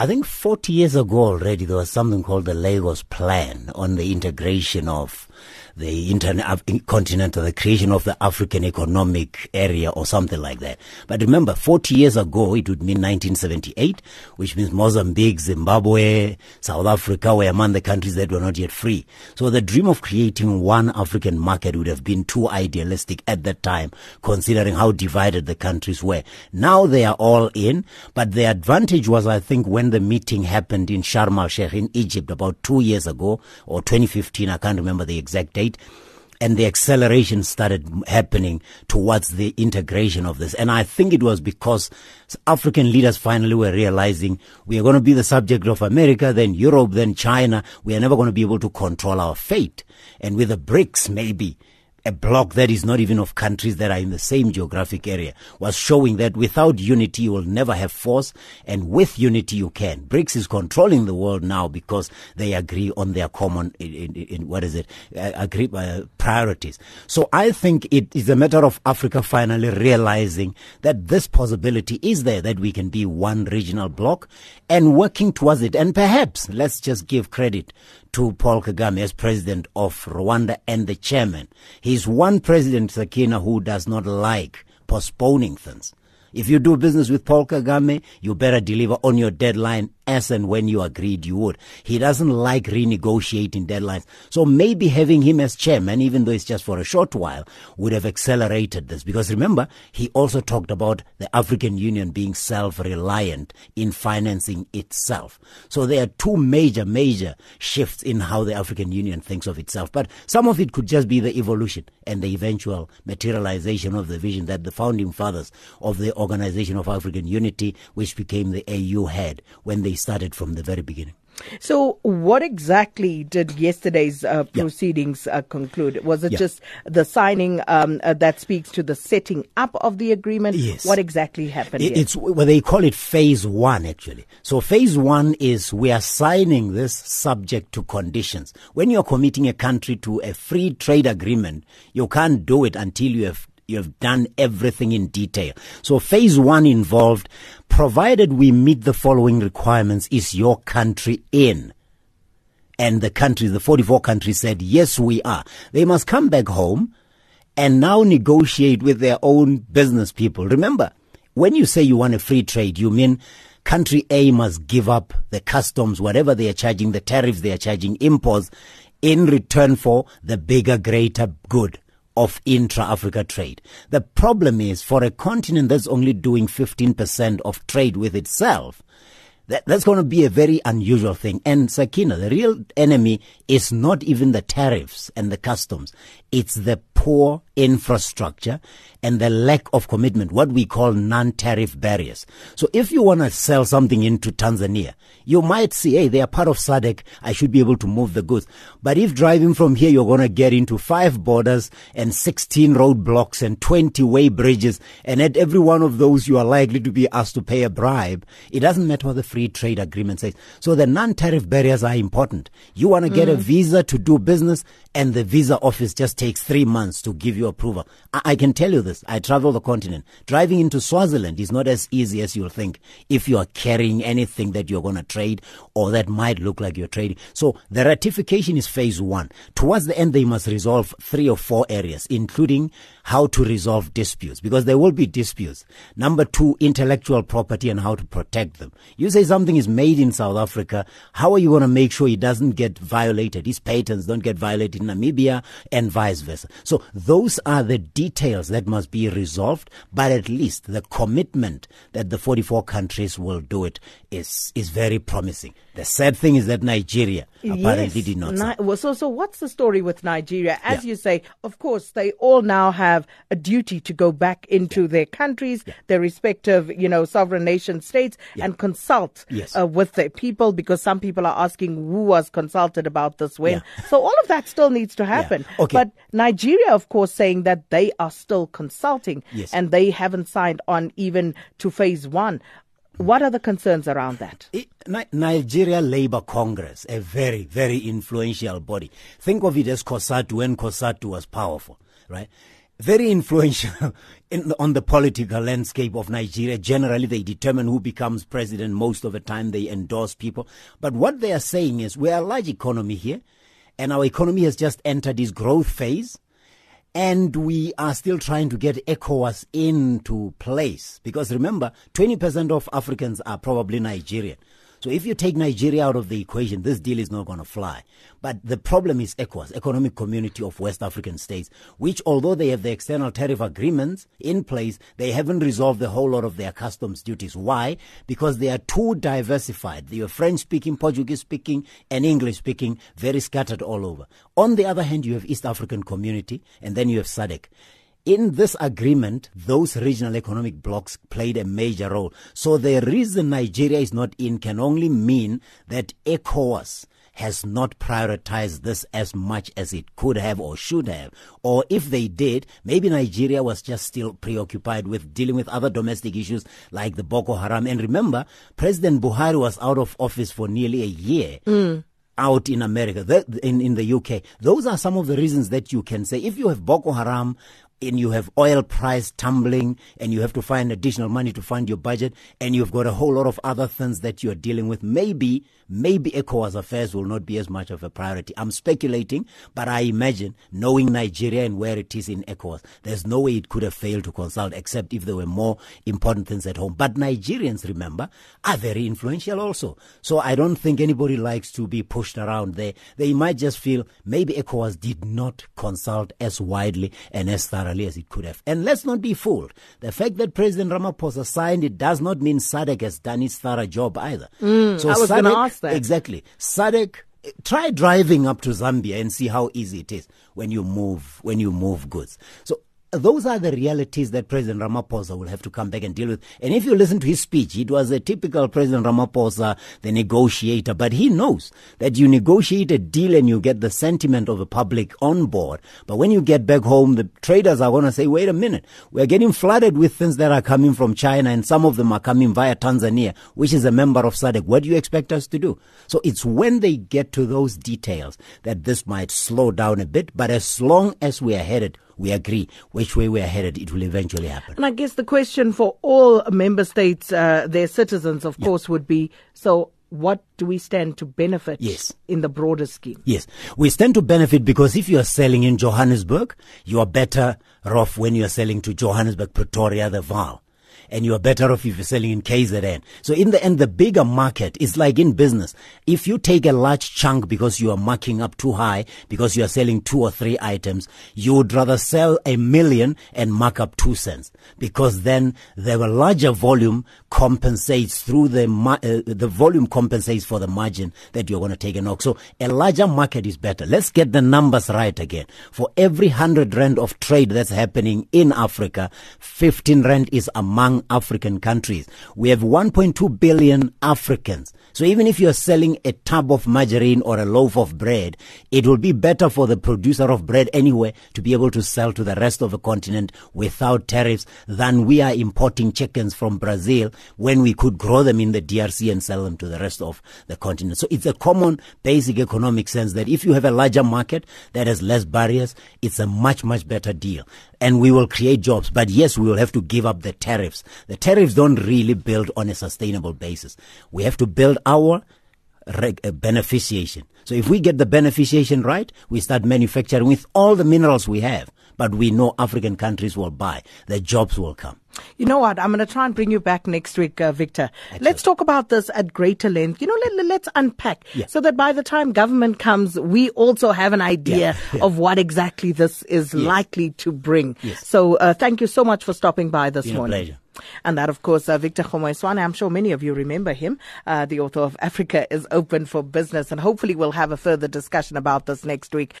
I think 40 years ago already, there was something called the Lagos Plan on the integration of the intercontinent the creation of the African Economic Area or something like that. But remember, 40 years ago, it would mean 1978, which means Mozambique, Zimbabwe, South Africa were among the countries that were not yet free. So the dream of creating one African market would have been too idealistic at that time, considering how divided the countries were. Now they are all in, but the advantage was, I think, when the meeting happened in Sharm el-Sheikh in Egypt about two years ago, or 2015, I can't remember the exact date, and the acceleration started happening towards the integration of this. And I think it was because African leaders finally were realizing we are going to be the subject of America, then Europe, then China. We are never going to be able to control our fate. And with the BRICS, maybe a bloc that is not even of countries that are in the same geographic area was showing that without unity you will never have force and with unity you can. BRICS is controlling the world now because they agree on their common, in, in, in what is it, uh, agree, uh, priorities. So I think it is a matter of Africa finally realizing that this possibility is there that we can be one regional bloc and working towards it. And perhaps let's just give credit to Paul Kagame as president of Rwanda and the chairman. He's one president, Sakina, who does not like postponing things. If you do business with Paul Kagame, you better deliver on your deadline as and when you agreed you would. He doesn't like renegotiating deadlines. So maybe having him as chairman, even though it's just for a short while, would have accelerated this. Because remember, he also talked about the African Union being self-reliant in financing itself. So there are two major, major shifts in how the African Union thinks of itself. But some of it could just be the evolution and the eventual materialization of the vision that the founding fathers of the Organization of African Unity, which became the AU had when they started from the very beginning. So, what exactly did yesterday's uh, proceedings uh, conclude? Was it Yeah. just the signing um, uh, that speaks to the setting up of the agreement? Yes. What exactly happened? It- It's well, they call it phase one actually. So phase one is we are signing this subject to conditions. When you're committing a country to a free trade agreement, you can't do it until you have you have done everything in detail. So phase one involved, provided we meet the following requirements, is your country in? And the countries, the 44 countries said, yes, we are. They must come back home and now negotiate with their own business people. Remember, when you say you want a free trade, you mean country A must give up the customs, whatever they are charging, the tariffs they are charging, imports, in return for the bigger, greater good of intra-Africa trade. The problem is for a continent that's only doing 15% of trade with itself, that, that's going to be a very unusual thing. And Sakina, the real enemy is not even the tariffs and the customs. It's the poor infrastructure and the lack of commitment, what we call non-tariff barriers. So if you want to sell something into Tanzania, you might see, hey, they are part of SADC. I should be able to move the goods. But if driving from here, you're going to get into five borders and 16 roadblocks and 20 weigh bridges. And at every one of those, you are likely to be asked to pay a bribe. It doesn't matter what the free trade agreement says. So the non-tariff barriers are important. You want to get a mm. visa to do business and the visa office just takes three months to give you approval. I, I can tell you this. I travel the continent. Driving into Swaziland is not as easy as you'll think if you are carrying anything that you're going to trade or that might look like you're trading. So the ratification is phase one. Towards the end, they must resolve three or four areas, including how to resolve disputes because there will be disputes. Number two, intellectual property and how to protect them. You say something is made in South Africa. How are you going to make sure it doesn't get violated? Its patents don't get violated in Namibia and vice versa. So those are the details that must be resolved, but at least the commitment that the 44 countries will do it is, is very promising. The sad thing is that Nigeria apparently Yes. did not. Ni- well, so, so what's the story with Nigeria? As Yeah. you say, of course, they all now have a duty to go back into their countries, their respective, you know, sovereign nation states, and consult Yes. uh, with their people because some people are asking who was consulted about this when. So all of that still needs to happen. Okay. But Nigeria, of course, saying that they are still consulting Yes. and they haven't signed on even to phase one. What are the concerns around that? Nigeria Labour Congress, a very, very influential body. Think of it as COSATU when COSATU was powerful, right? Very influential in, on the political landscape of Nigeria. Generally, they determine who becomes president. Most of the time, they endorse people. But what they are saying is we are a large economy here, and our economy has just entered this growth phase. And we are still trying to get ECOWAS into place. Because remember, 20% of Africans are probably Nigerian. So if you take Nigeria out of the equation, this deal is not going to fly. But the problem is ECOWAS, Economic Community of West African States, which although they have the external tariff agreements in place, they haven't resolved the whole lot of their customs duties. Why? Because they are too diversified. They are French speaking, Portuguese speaking, and English speaking, very scattered all over. On the other hand, you have East African Community, and then you have SADC in this agreement, those regional economic blocs played a major role. So the reason Nigeria is not in can only mean that ECOWAS has not prioritized this as much as it could have or should have. Or if they did, maybe Nigeria was just still preoccupied with dealing with other domestic issues like the Boko Haram. And remember, President Buhari was out of office for nearly a year. Mm out in America, in, in the UK. Those are some of the reasons that you can say if you have Boko Haram and you have oil price tumbling and you have to find additional money to fund your budget and you've got a whole lot of other things that you're dealing with, maybe, maybe ECOWAS affairs will not be as much of a priority. I'm speculating, but I imagine knowing Nigeria and where it is in ECOWAS, there's no way it could have failed to consult except if there were more important things at home. But Nigerians, remember, are very influential also. So I don't think anybody likes to be pushed around there. They might just feel maybe ECOWAS did not consult as widely and as thoroughly as it could have. And let's not be fooled. The fact that President Ramaphosa signed it does not mean SADC has done its thorough job either. Mm, so I was going to that. Exactly. SADC try driving up to Zambia and see how easy it is when you move when you move goods. So those are the realities that President Ramaphosa will have to come back and deal with. And if you listen to his speech, it was a typical President Ramaphosa, the negotiator, but he knows that you negotiate a deal and you get the sentiment of the public on board. But when you get back home, the traders are going to say, wait a minute, we're getting flooded with things that are coming from China and some of them are coming via Tanzania, which is a member of SADC. What do you expect us to do? So it's when they get to those details that this might slow down a bit. But as long as we are headed we agree which way we are headed, it will eventually happen. And I guess the question for all member states, uh, their citizens, of yeah. course, would be so what do we stand to benefit yes. in the broader scheme? Yes. We stand to benefit because if you are selling in Johannesburg, you are better off when you are selling to Johannesburg, Pretoria, the Vaal and you are better off if you're selling in KZN. So in the end, the bigger market is like in business. If you take a large chunk because you are marking up too high, because you are selling two or three items, you would rather sell a million and mark up two cents because then the larger volume compensates through the, uh, the volume compensates for the margin that you're going to take a knock. So a larger market is better. Let's get the numbers right again. For every hundred rand of trade that's happening in Africa, 15 rand is among African countries. We have 1.2 billion Africans. So even if you're selling a tub of margarine or a loaf of bread, it will be better for the producer of bread anyway to be able to sell to the rest of the continent without tariffs than we are importing chickens from Brazil when we could grow them in the DRC and sell them to the rest of the continent. So it's a common basic economic sense that if you have a larger market that has less barriers, it's a much, much better deal. And we will create jobs. But yes, we will have to give up the tariffs the tariffs don't really build on a sustainable basis. We have to build our reg- uh, beneficiation. So if we get the beneficiation right, we start manufacturing with all the minerals we have. But we know African countries will buy. The jobs will come. You know what? I'm going to try and bring you back next week, uh, Victor. Excellent. Let's talk about this at greater length. You know, let, us unpack yeah. so that by the time government comes, we also have an idea yeah. Yeah. of what exactly this is yes. likely to bring. Yes. So uh, thank you so much for stopping by this Been morning. pleasure. And that, of course, uh, Victor Kgomoeswana. I'm sure many of you remember him, uh, the author of Africa is Open for Business. And hopefully we'll have a further discussion about this next week.